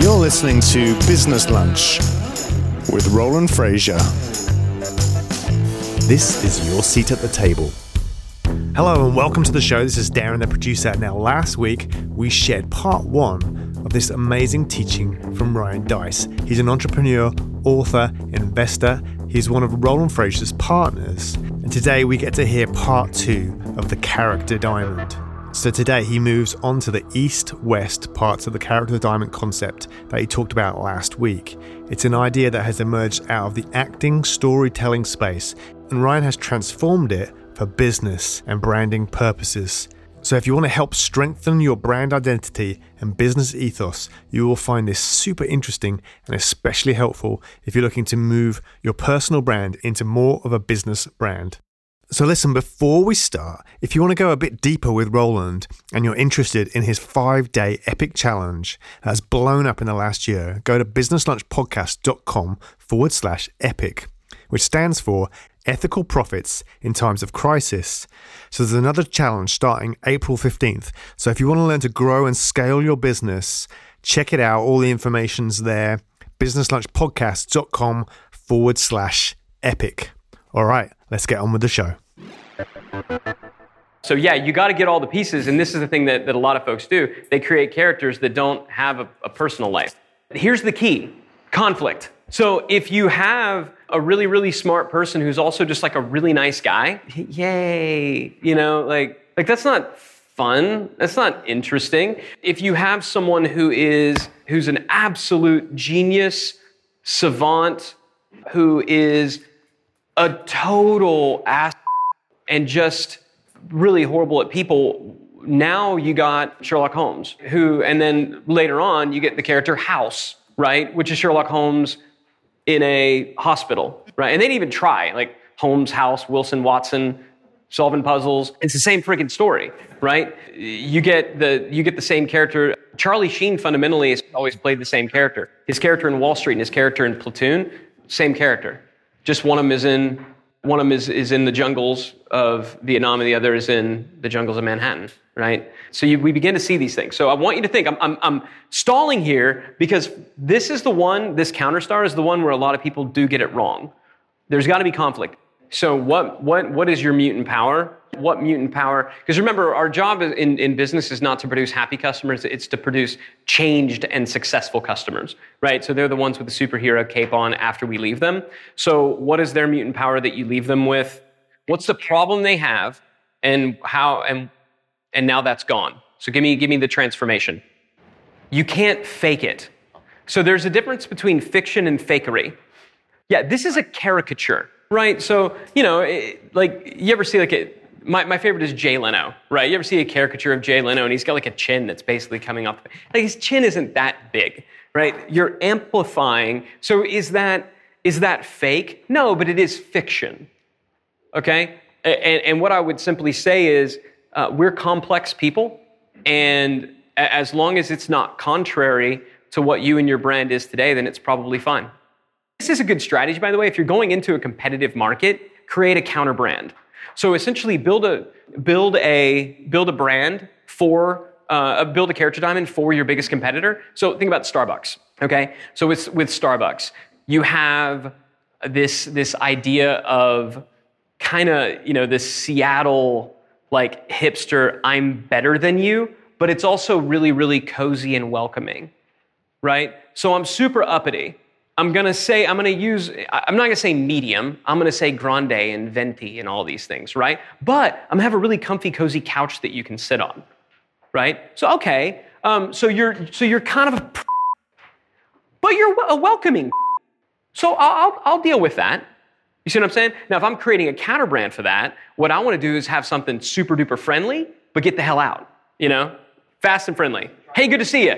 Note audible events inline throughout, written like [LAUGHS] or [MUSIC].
You're listening to Business Lunch with Roland Frasier. This is your seat at the table. Hello and welcome to the show. This is Darren, the producer. Now, last week we shared part one of this amazing teaching from Ryan Deiss. He's an entrepreneur, author, investor. He's one of Roland Frasier's partners. And today we get to hear part two of the character diamond. So today he moves on to the east west parts of the character diamond concept that he talked about last week. It's an idea that has emerged out of the acting storytelling space, and Ryan has transformed it for business and branding purposes. So, if you want to help strengthen your brand identity and business ethos, you will find this super interesting and especially helpful if you're looking to move your personal brand into more of a business brand. So, listen, before we start, if you want to go a bit deeper with Roland and you're interested in his five day epic challenge that's blown up in the last year, go to businesslunchpodcast.com forward slash epic, which stands for Ethical Profits in Times of Crisis. So, there's another challenge starting April 15th. So, if you want to learn to grow and scale your business, check it out. All the information's there. Businesslunchpodcast.com forward slash epic. All right, let's get on with the show. So yeah, you got to get all the pieces, and this is the thing that, that a lot of folks do. They create characters that don't have a, a personal life. Here's the key: conflict. So if you have a really, really smart person who's also just like a really nice guy, [LAUGHS] yay, you know, like like that's not fun. That's not interesting. If you have someone who is who's an absolute genius, savant, who is a total ass and just really horrible at people. Now you got Sherlock Holmes, who, and then later on, you get the character House, right? Which is Sherlock Holmes in a hospital, right? And they didn't even try, like Holmes, House, Wilson, Watson, solving puzzles. It's the same freaking story, right? You get the you get the same character. Charlie Sheen fundamentally has always played the same character. His character in Wall Street and his character in Platoon, same character. Just one of them is in one of them is, is in the jungles of Vietnam, and the other is in the jungles of Manhattan, right? So you, we begin to see these things. So I want you to think, I'm, I'm, I'm stalling here because this is the one, this counterstar is the one where a lot of people do get it wrong. There's got to be conflict. So what, what, what is your mutant power? What mutant power? Because remember, our job in, in business is not to produce happy customers, it's to produce changed and successful customers, right? So they're the ones with the superhero cape on after we leave them. So what is their mutant power that you leave them with? What's the problem they have? And how, and, and now that's gone. So give me, give me the transformation. You can't fake it. So there's a difference between fiction and fakery. Yeah, this is a caricature, right? So, you know, it, like, you ever see like a, my, my favorite is Jay Leno, right? You ever see a caricature of Jay Leno and he's got like a chin that's basically coming up? Like his chin isn't that big, right? You're amplifying. So is that, is that fake? No, but it is fiction, okay? And, and what I would simply say is uh, we're complex people, and as long as it's not contrary to what you and your brand is today, then it's probably fine. This is a good strategy, by the way. If you're going into a competitive market, create a counter brand. So essentially, build a build a build a brand for uh, build a character diamond for your biggest competitor. So think about Starbucks. Okay, so with with Starbucks, you have this this idea of kind of you know this Seattle like hipster. I'm better than you, but it's also really really cozy and welcoming, right? So I'm super uppity. I'm going to say, I'm going to use, I'm not going to say medium. I'm going to say grande and venti and all these things, right? But I'm going to have a really comfy, cozy couch that you can sit on, right? So, okay. Um, so you're, so you're kind of a, but you're a welcoming. So I'll, I'll deal with that. You see what I'm saying? Now, if I'm creating a counter brand for that, what I want to do is have something super duper friendly, but get the hell out, you know? Fast and friendly. Hey, good to see you.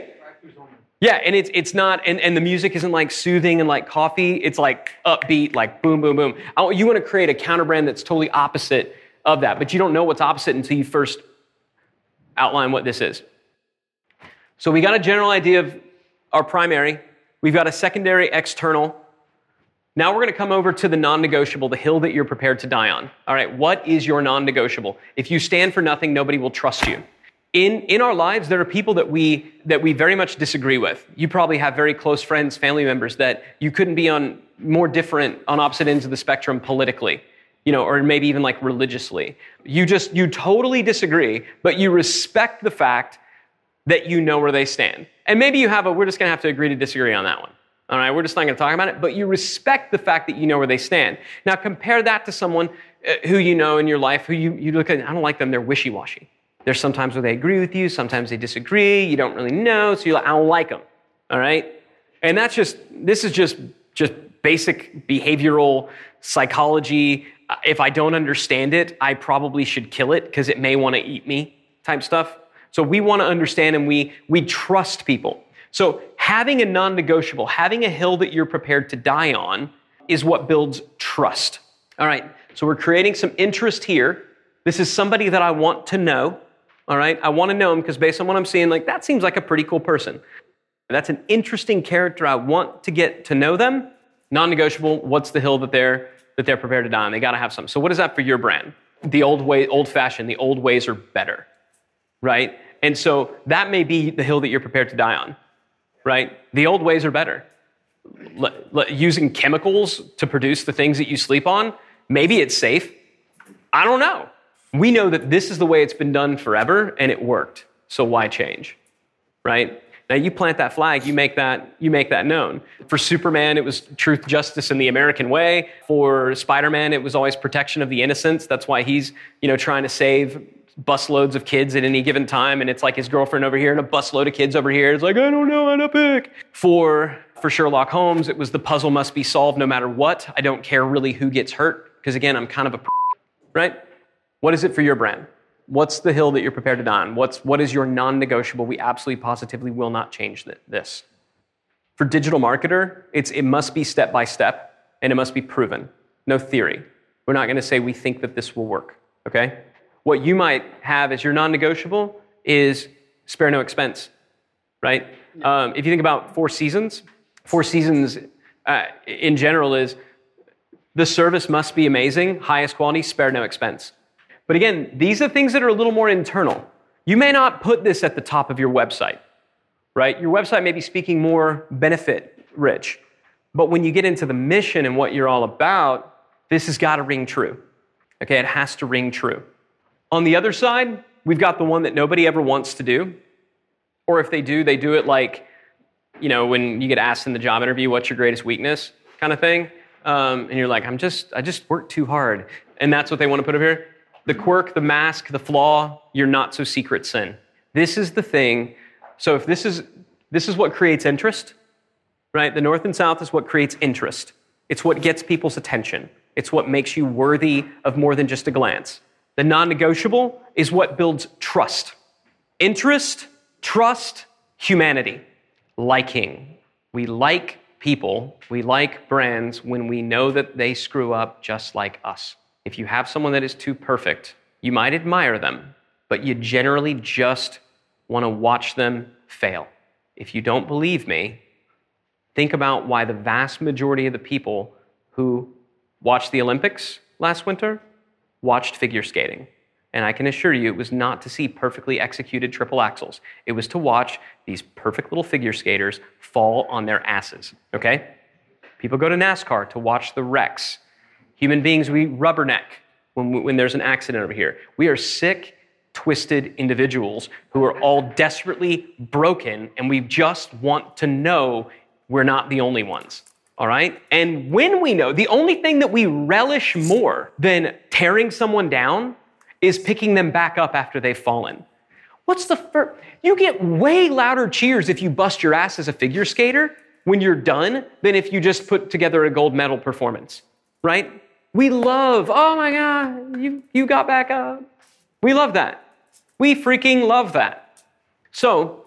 Yeah, and it's it's not, and, and the music isn't like soothing and like coffee. It's like upbeat, like boom, boom, boom. I, you want to create a counter brand that's totally opposite of that, but you don't know what's opposite until you first outline what this is. So we got a general idea of our primary. We've got a secondary external. Now we're going to come over to the non negotiable, the hill that you're prepared to die on. All right, what is your non negotiable? If you stand for nothing, nobody will trust you. In, in our lives, there are people that we, that we very much disagree with. You probably have very close friends, family members that you couldn't be on more different, on opposite ends of the spectrum politically, you know, or maybe even like religiously. You just, you totally disagree, but you respect the fact that you know where they stand. And maybe you have a, we're just gonna have to agree to disagree on that one. All right, we're just not gonna talk about it, but you respect the fact that you know where they stand. Now compare that to someone uh, who you know in your life who you, you look at, I don't like them, they're wishy washy. There's sometimes where they agree with you, sometimes they disagree, you don't really know, so you're like, I don't like them. All right? And that's just, this is just, just basic behavioral psychology. Uh, if I don't understand it, I probably should kill it because it may want to eat me type stuff. So we want to understand and we, we trust people. So having a non negotiable, having a hill that you're prepared to die on is what builds trust. All right. So we're creating some interest here. This is somebody that I want to know. All right. I want to know him because based on what I'm seeing, like that seems like a pretty cool person. That's an interesting character. I want to get to know them. Non-negotiable. What's the hill that they're that they're prepared to die on? They got to have something. So what is that for your brand? The old way, old fashioned. The old ways are better, right? And so that may be the hill that you're prepared to die on, right? The old ways are better. using chemicals to produce the things that you sleep on, maybe it's safe. I don't know. We know that this is the way it's been done forever and it worked. So why change? Right? Now you plant that flag, you make that, you make that known. For Superman, it was truth, justice, and the American way. For Spider-Man, it was always protection of the innocents. That's why he's, you know, trying to save busloads of kids at any given time. And it's like his girlfriend over here and a busload of kids over here. It's like, I don't know how to pick. For for Sherlock Holmes, it was the puzzle must be solved no matter what. I don't care really who gets hurt. Because again, I'm kind of a [LAUGHS] right? What is it for your brand? What's the hill that you're prepared to die on? What's, what is your non negotiable? We absolutely positively will not change this. For DigitalMarketer, it's, it must be step by step and it must be proven. No theory. We're not going to say we think that this will work, okay? What you might have as your non negotiable is spare no expense, right? Um, if you think about four seasons, four seasons uh, in general is the service must be amazing, highest quality, spare no expense. But again, these are things that are a little more internal. You may not put this at the top of your website, right? Your website may be speaking more benefit rich. But when you get into the mission and what you're all about, this has got to ring true. Okay, it has to ring true. On the other side, we've got the one that nobody ever wants to do. Or if they do, they do it like, you know, when you get asked in the job interview, what's your greatest weakness kind of thing. Um, and you're like, I'm just, I just work too hard. And that's what they want to put up here the quirk, the mask, the flaw, your not so secret sin. This is the thing. So if this is this is what creates interest, right? The north and south is what creates interest. It's what gets people's attention. It's what makes you worthy of more than just a glance. The non-negotiable is what builds trust. Interest, trust, humanity, liking. We like people, we like brands when we know that they screw up just like us. If you have someone that is too perfect, you might admire them, but you generally just want to watch them fail. If you don't believe me, think about why the vast majority of the people who watched the Olympics last winter watched figure skating. And I can assure you, it was not to see perfectly executed triple axels. It was to watch these perfect little figure skaters fall on their asses, okay? People go to NASCAR to watch the wrecks Human beings, we rubberneck when, when there's an accident over here. We are sick, twisted individuals who are all desperately broken, and we just want to know we're not the only ones. All right? And when we know, the only thing that we relish more than tearing someone down is picking them back up after they've fallen. What's the first? You get way louder cheers if you bust your ass as a figure skater when you're done than if you just put together a gold medal performance, right? We love, oh my God, you, you got back up. We love that. We freaking love that. So,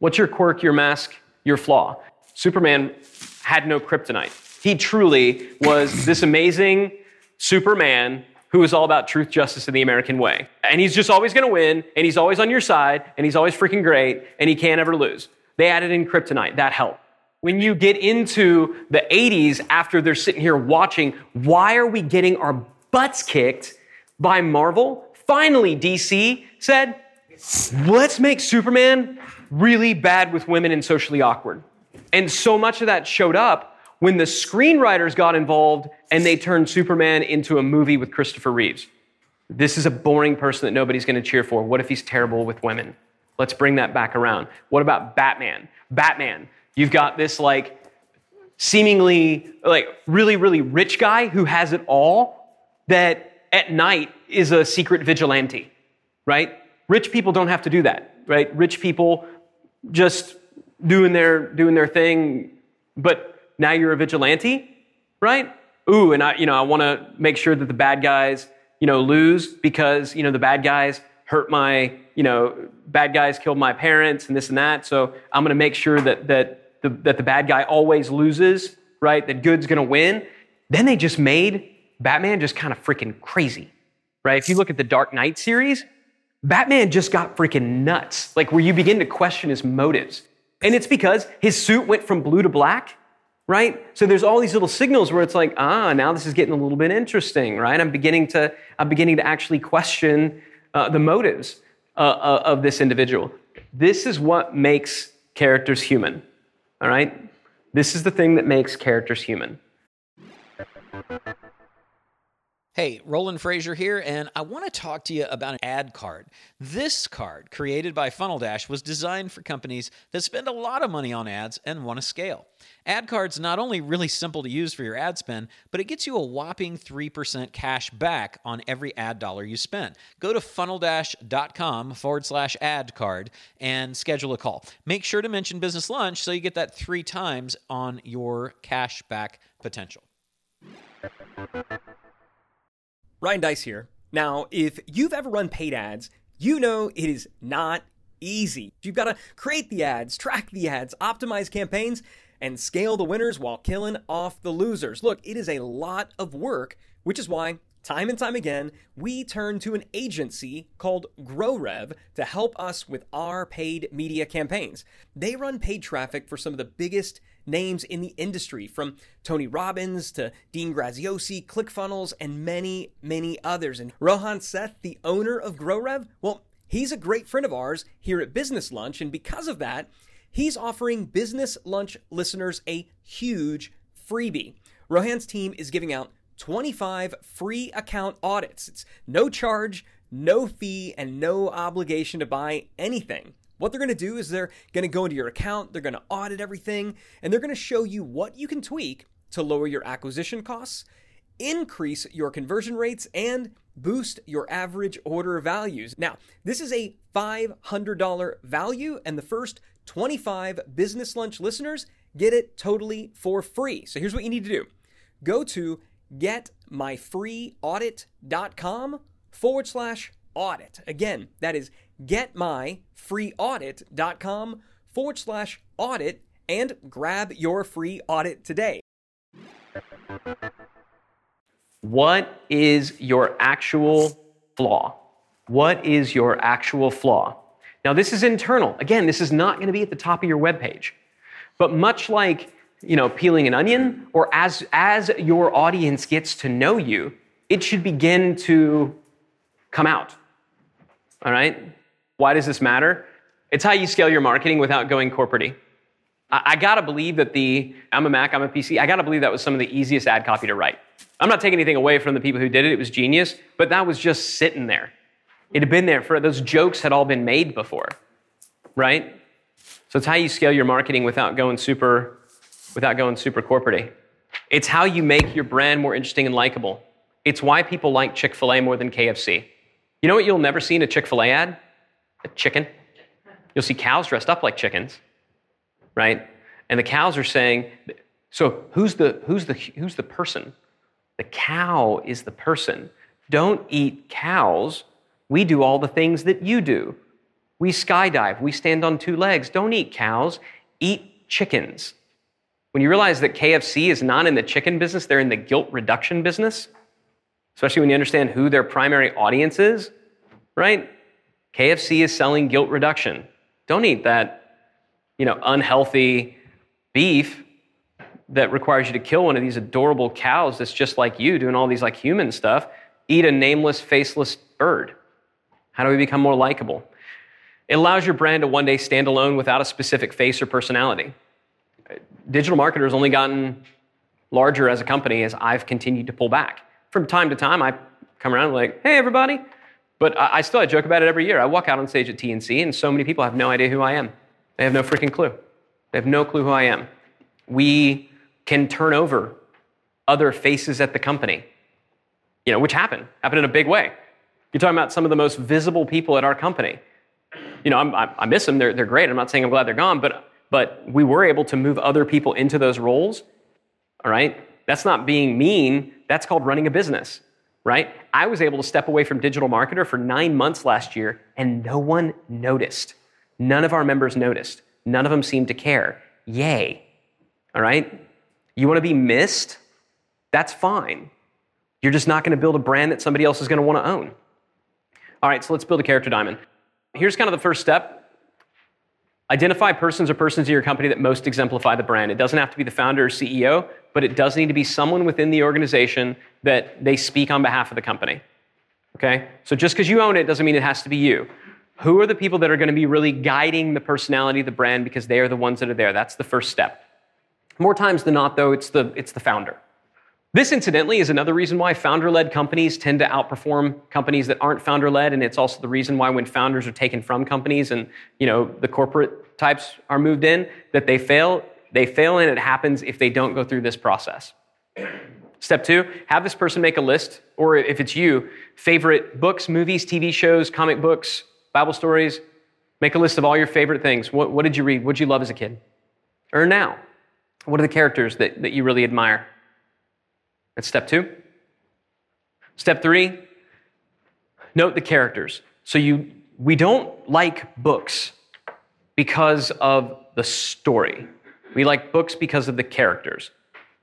what's your quirk, your mask, your flaw? Superman had no kryptonite. He truly was this amazing Superman who is all about truth, justice, and the American way. And he's just always going to win, and he's always on your side, and he's always freaking great, and he can't ever lose. They added in kryptonite. That helped when you get into the 80s after they're sitting here watching, why are we getting our butts kicked by Marvel? Finally, DC said, let's make Superman really bad with women and socially awkward. And so much of that showed up when the screenwriters got involved and they turned Superman into a movie with Christopher Reeves. This is a boring person that nobody's going to cheer for. What if he's terrible with women? Let's bring that back around. What about Batman? Batman, you've got this like seemingly like really really rich guy who has it all that at night is a secret vigilante, right? Rich people don't have to do that, right? Rich people just doing their doing their thing, but now you're a vigilante, right? Ooh, and I you know I want to make sure that the bad guys you know lose because you know the bad guys hurt my you know bad guys killed my parents and this and that. So I'm going to make sure that that the, that the bad guy always loses, right? That good's to win. Then they just made Batman just kind of freaking crazy, right? If you look at the Dark Knight series, Batman just got freaking nuts, like where you begin to question his motives. And it's because his suit went from blue to black, right? So there's all these little signals where it's like, ah, now this is getting a little bit interesting, right? I'm beginning to, I'm beginning to actually question uh, the motives uh, uh of this individual. This is what makes characters human, all right? This is the thing that makes characters human. Hey, Roland Frasier here, and I want to talk to you about an ad card. This card, created by FunnelDash, was designed for companies that spend a lot of money on ads and want to scale. Ad card's not only really simple to use for your ad spend, but it gets you a whopping 3% cash back on every ad dollar you spend. Go to funneldash.com forward slash ad card and schedule a call. Make sure to mention Business Lunch so you get that three times on your cash back potential. Ryan Deiss here. Now, if you've ever run paid ads, you know it is not easy. You've got to create the ads, track the ads, optimize campaigns, and scale the winners while killing off the losers. Look, it is a lot of work, which is why time and time again, we turn to an agency called GrowRev to help us with our paid media campaigns. They run paid traffic for some of the biggest names in the industry, from Tony Robbins to Dean Graziosi, ClickFunnels, and many, many others. And Rohan Seth, the owner of GrowRev, well, he's a great friend of ours here at Business Lunch, and because of that, he's offering Business Lunch listeners a huge freebie. Rohan's team is giving out 25 free account audits. It's no charge, no fee, and no obligation to buy anything. What they're going to do is they're going to go into your account, they're going to audit everything, and they're going to show you what you can tweak to lower your acquisition costs, increase your conversion rates, and boost your average order values. Now, this is a $500 value, and the first 25 Business Lunch listeners get it totally for free. So here's what you need to do go to getmyfreeaudit.com forward slash audit. Again, that is getmyfreeaudit.com forward slash audit and grab your free audit today. What is your actual flaw? What is your actual flaw? Now, this is internal. Again, this is not going to be at the top of your web page. But much like you know, peeling an onion, or as, as your audience gets to know you, it should begin to come out. All right? Why does this matter? It's how you scale your marketing without going corporate I, gotta believe that the, I'm a Mac, I'm a PC, I gotta believe that was some of the easiest ad copy to write. I'm not taking anything away from the people who did it, it was genius, but that was just sitting there. It had been there for, those jokes had all been made before, right? So it's how you scale your marketing without going super without going super corporate It's how you make your brand more interesting and likable. It's why people like Chick fil A more than KFC. You know what you'll never see in a Chick fil A ad? A chicken. You'll see cows dressed up like chickens, right? And the cows are saying, so who's the, who's the, who's the person? The cow is the person. Don't eat cows. We do all the things that you do. We skydive. We stand on two legs. Don't eat cows. Eat chickens. When you realize that KFC is not in the chicken business, they're in the guilt reduction business, especially when you understand who their primary audience is, right? KFC is selling guilt reduction. Don't eat that, you know, unhealthy beef that requires you to kill one of these adorable cows that's just like you doing all these like human stuff. Eat a nameless, faceless bird. How do we become more likable? It allows your brand to one day stand alone without a specific face or personality. DigitalMarketer's only gotten larger as a company as I've continued to pull back. From time to time, I come around like, hey, everybody. But I, I still I joke about it every year. I walk out on stage at T&C, and so many people have no idea who I am. They have no freaking clue. They have no clue who I am. We can turn over other faces at the company, you know, which happen, happen in a big way. You're talking about some of the most visible people at our company. You know, I'm, I miss them. They're, they're great. I'm not saying I'm glad they're gone, but, but we were able to move other people into those roles. All right? That's not being mean. That's called running a business, right? I was able to step away from DigitalMarketer for nine months last year, and no one noticed. None of our members noticed. None of them seemed to care. Yay. All right? You want to be missed? That's fine. You're just not going to build a brand that somebody else is going to want to own. All right, so let's build a character diamond. Here's kind of the first step. Identify persons or persons in your company that most exemplify the brand. It doesn't have to be the founder or CEO, but it does need to be someone within the organization that they speak on behalf of the company. Okay? So just because you own it doesn't mean it has to be you. Who are the people that are going to be really guiding the personality of the brand because they are the ones that are there? That's the first step. More times than not, though, it's the, it's the founder. This, incidentally, is another reason why founder led companies tend to outperform companies that aren't founder led. And it's also the reason why when founders are taken from companies and you know, the corporate types are moved in, that they fail. They fail, and it happens if they don't go through this process. Step two, have this person make a list, or if it's you, favorite books, movies, TV shows, comic books, Bible stories. Make a list of all your favorite things. What, what did you read? What did you love as a kid? Or now? What are the characters that, that you really admire? That's step two. Step three, note the characters. So you, we don't like books because of the story. We like books because of the characters.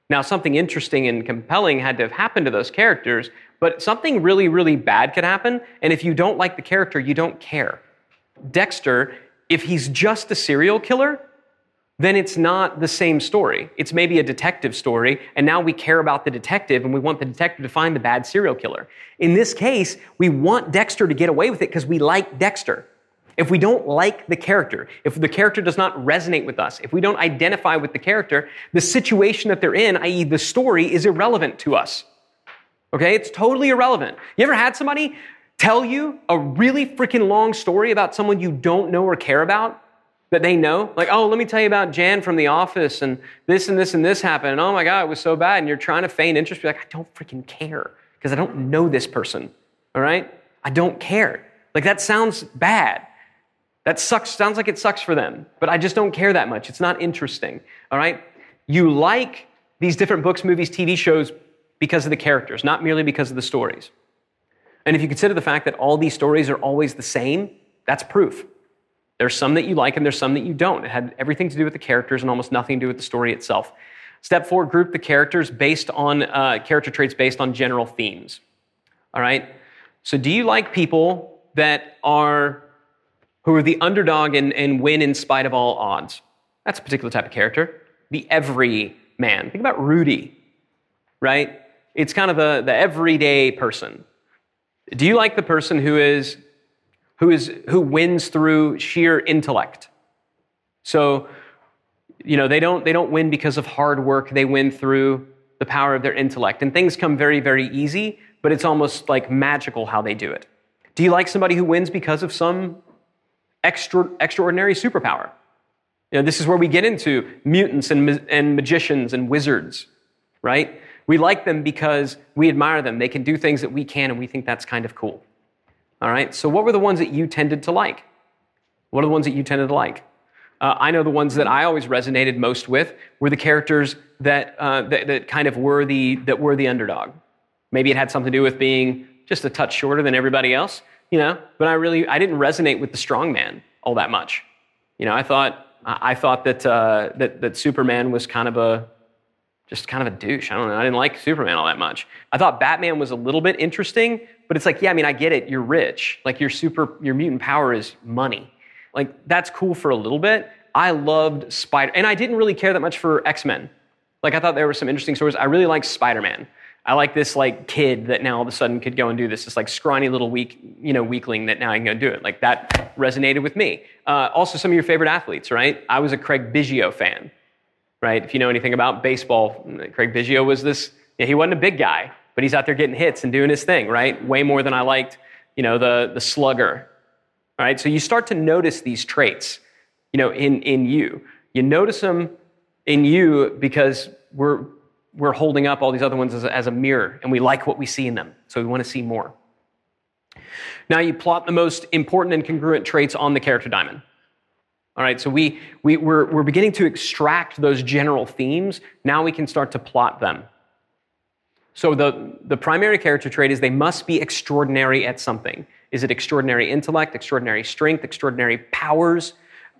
Now, something interesting and compelling had to have happened to those characters, but something really, really bad could happen. And if you don't like the character, you don't care. Dexter, if he's just a serial killer, then it's not the same story. It's maybe a detective story, and now we care about the detective and we want the detective to find the bad serial killer. In this case, we want Dexter to get away with it because we like Dexter. If we don't like the character, if the character does not resonate with us, if we don't identify with the character, the situation that they're in, i.e., the story, is irrelevant to us. Okay? It's totally irrelevant. You ever had somebody tell you a really freaking long story about someone you don't know or care about? That they know. Like, oh, let me tell you about Jan from the office and this and this and this happened. And oh my God, it was so bad. And you're trying to feign interest. Be like, I don't freaking care because I don't know this person. All right? I don't care. Like, that sounds bad. That sucks, sounds like it sucks for them, but I just don't care that much. It's not interesting. All right? You like these different books, movies, TV shows because of the characters, not merely because of the stories. And if you consider the fact that all these stories are always the same, that's proof. There's some that you like and there's some that you don't. It had everything to do with the characters and almost nothing to do with the story itself. Step four, group the characters based on uh, character traits based on general themes. All right. So, do you like people that are who are the underdog and, and win in spite of all odds? That's a particular type of character. The every man. Think about Rudy, right? It's kind of the, the everyday person. Do you like the person who is who, is, who wins through sheer intellect. So, you know, they don't, they don't win because of hard work, they win through the power of their intellect. And things come very, very easy, but it's almost like magical how they do it. Do you like somebody who wins because of some extra, extraordinary superpower? You know, this is where we get into mutants and, and magicians and wizards, right? We like them because we admire them. They can do things that we can, and we think that's kind of cool. All right. So, what were the ones that you tended to like? What are the ones that you tended to like? Uh, I know the ones that I always resonated most with were the characters that, uh, that, that kind of were the that were the underdog. Maybe it had something to do with being just a touch shorter than everybody else, you know. But I really I didn't resonate with the strong man all that much. You know, I thought I thought that uh, that that Superman was kind of a just kind of a douche. I don't know. I didn't like Superman all that much. I thought Batman was a little bit interesting, but it's like, yeah, I mean, I get it. You're rich. Like your super, your mutant power is money. Like that's cool for a little bit. I loved Spider, and I didn't really care that much for X Men. Like I thought there were some interesting stories. I really liked Spider Man. I like this like kid that now all of a sudden could go and do this. This like scrawny little weak, you know, weakling that now I can go do it. Like that resonated with me. Uh, also, some of your favorite athletes, right? I was a Craig Biggio fan, right? If you know anything about baseball, Craig Biggio was this. Yeah, he wasn't a big guy, but he's out there getting hits and doing his thing, right? Way more than I liked, you know, the the slugger. All right, so you start to notice these traits, you know, in in you. You notice them in you because we're we're holding up all these other ones as a, as a mirror and we like what we see in them. So we want to see more. Now you plot the most important and congruent traits on the character diamond. All right, so we, we, we're, we're beginning to extract those general themes. Now we can start to plot them. So the, the primary character trait is they must be extraordinary at something. Is it extraordinary intellect, extraordinary strength, extraordinary powers,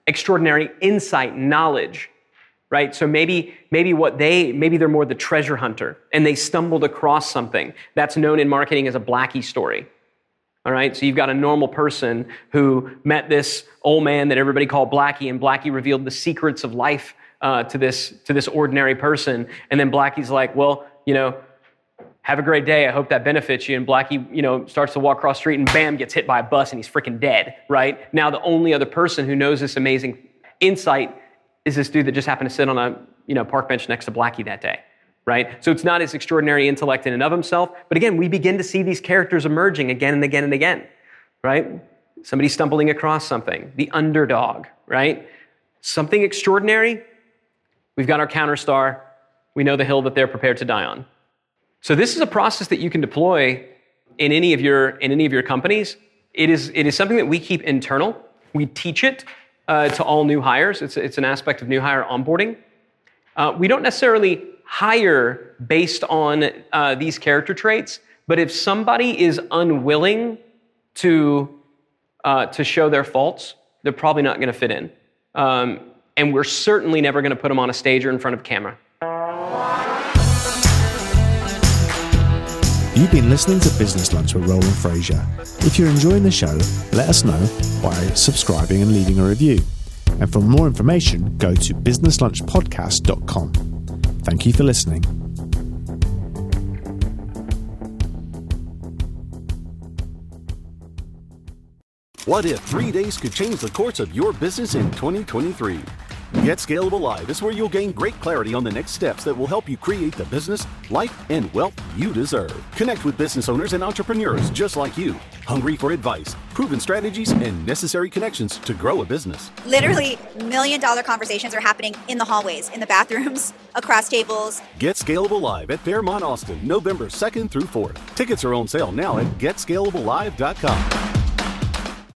extraordinary insight, knowledge? right? So maybe, maybe what they, maybe they're more the treasure hunter and they stumbled across something. That's known in marketing as a Blackie story. All right, so you've got a normal person who met this old man that everybody called Blackie, and Blackie revealed the secrets of life uh, to this to this ordinary person. And then Blackie's like, "Well, you know, have a great day. I hope that benefits you." And Blackie, you know, starts to walk across street, and bam, gets hit by a bus, and he's freaking dead. Right now, the only other person who knows this amazing insight is this dude that just happened to sit on a you know, park bench next to Blackie that day, right? So it's not his extraordinary intellect in and of himself, but again, we begin to see these characters emerging again and again and again, right? Somebody stumbling across something, the underdog, right? Something extraordinary, we've got our counter star, we know the hill that they're prepared to die on. So this is a process that you can deploy in any of your in any of your companies. It is it is something that we keep internal. We teach it uh, to all new hires. It's, it's an aspect of new hire onboarding. Uh, we don't necessarily hire based on uh, these character traits, but if somebody is unwilling to, uh, to show their faults, they're probably not going to fit in. Um, and we're certainly never going to put them on a stage or in front of camera. You've been listening to Business Lunch with Roland Frasier. If you're enjoying the show, let us know by subscribing and leaving a review. And for more information, go to businesslunchpodcast.com. Thank you for listening. What if three days could change the course of your business in 2023? Get Scalable Live is where you'll gain great clarity on the next steps that will help you create the business, life, and wealth you deserve. Connect with business owners and entrepreneurs just like you, hungry for advice, proven strategies, and necessary connections to grow a business. Literally, million dollar conversations are happening in the hallways, in the bathrooms, [LAUGHS] across tables. Get Scalable Live at Fairmont Austin, November 2nd through 4th. Tickets are on sale now at getscalablelive.com.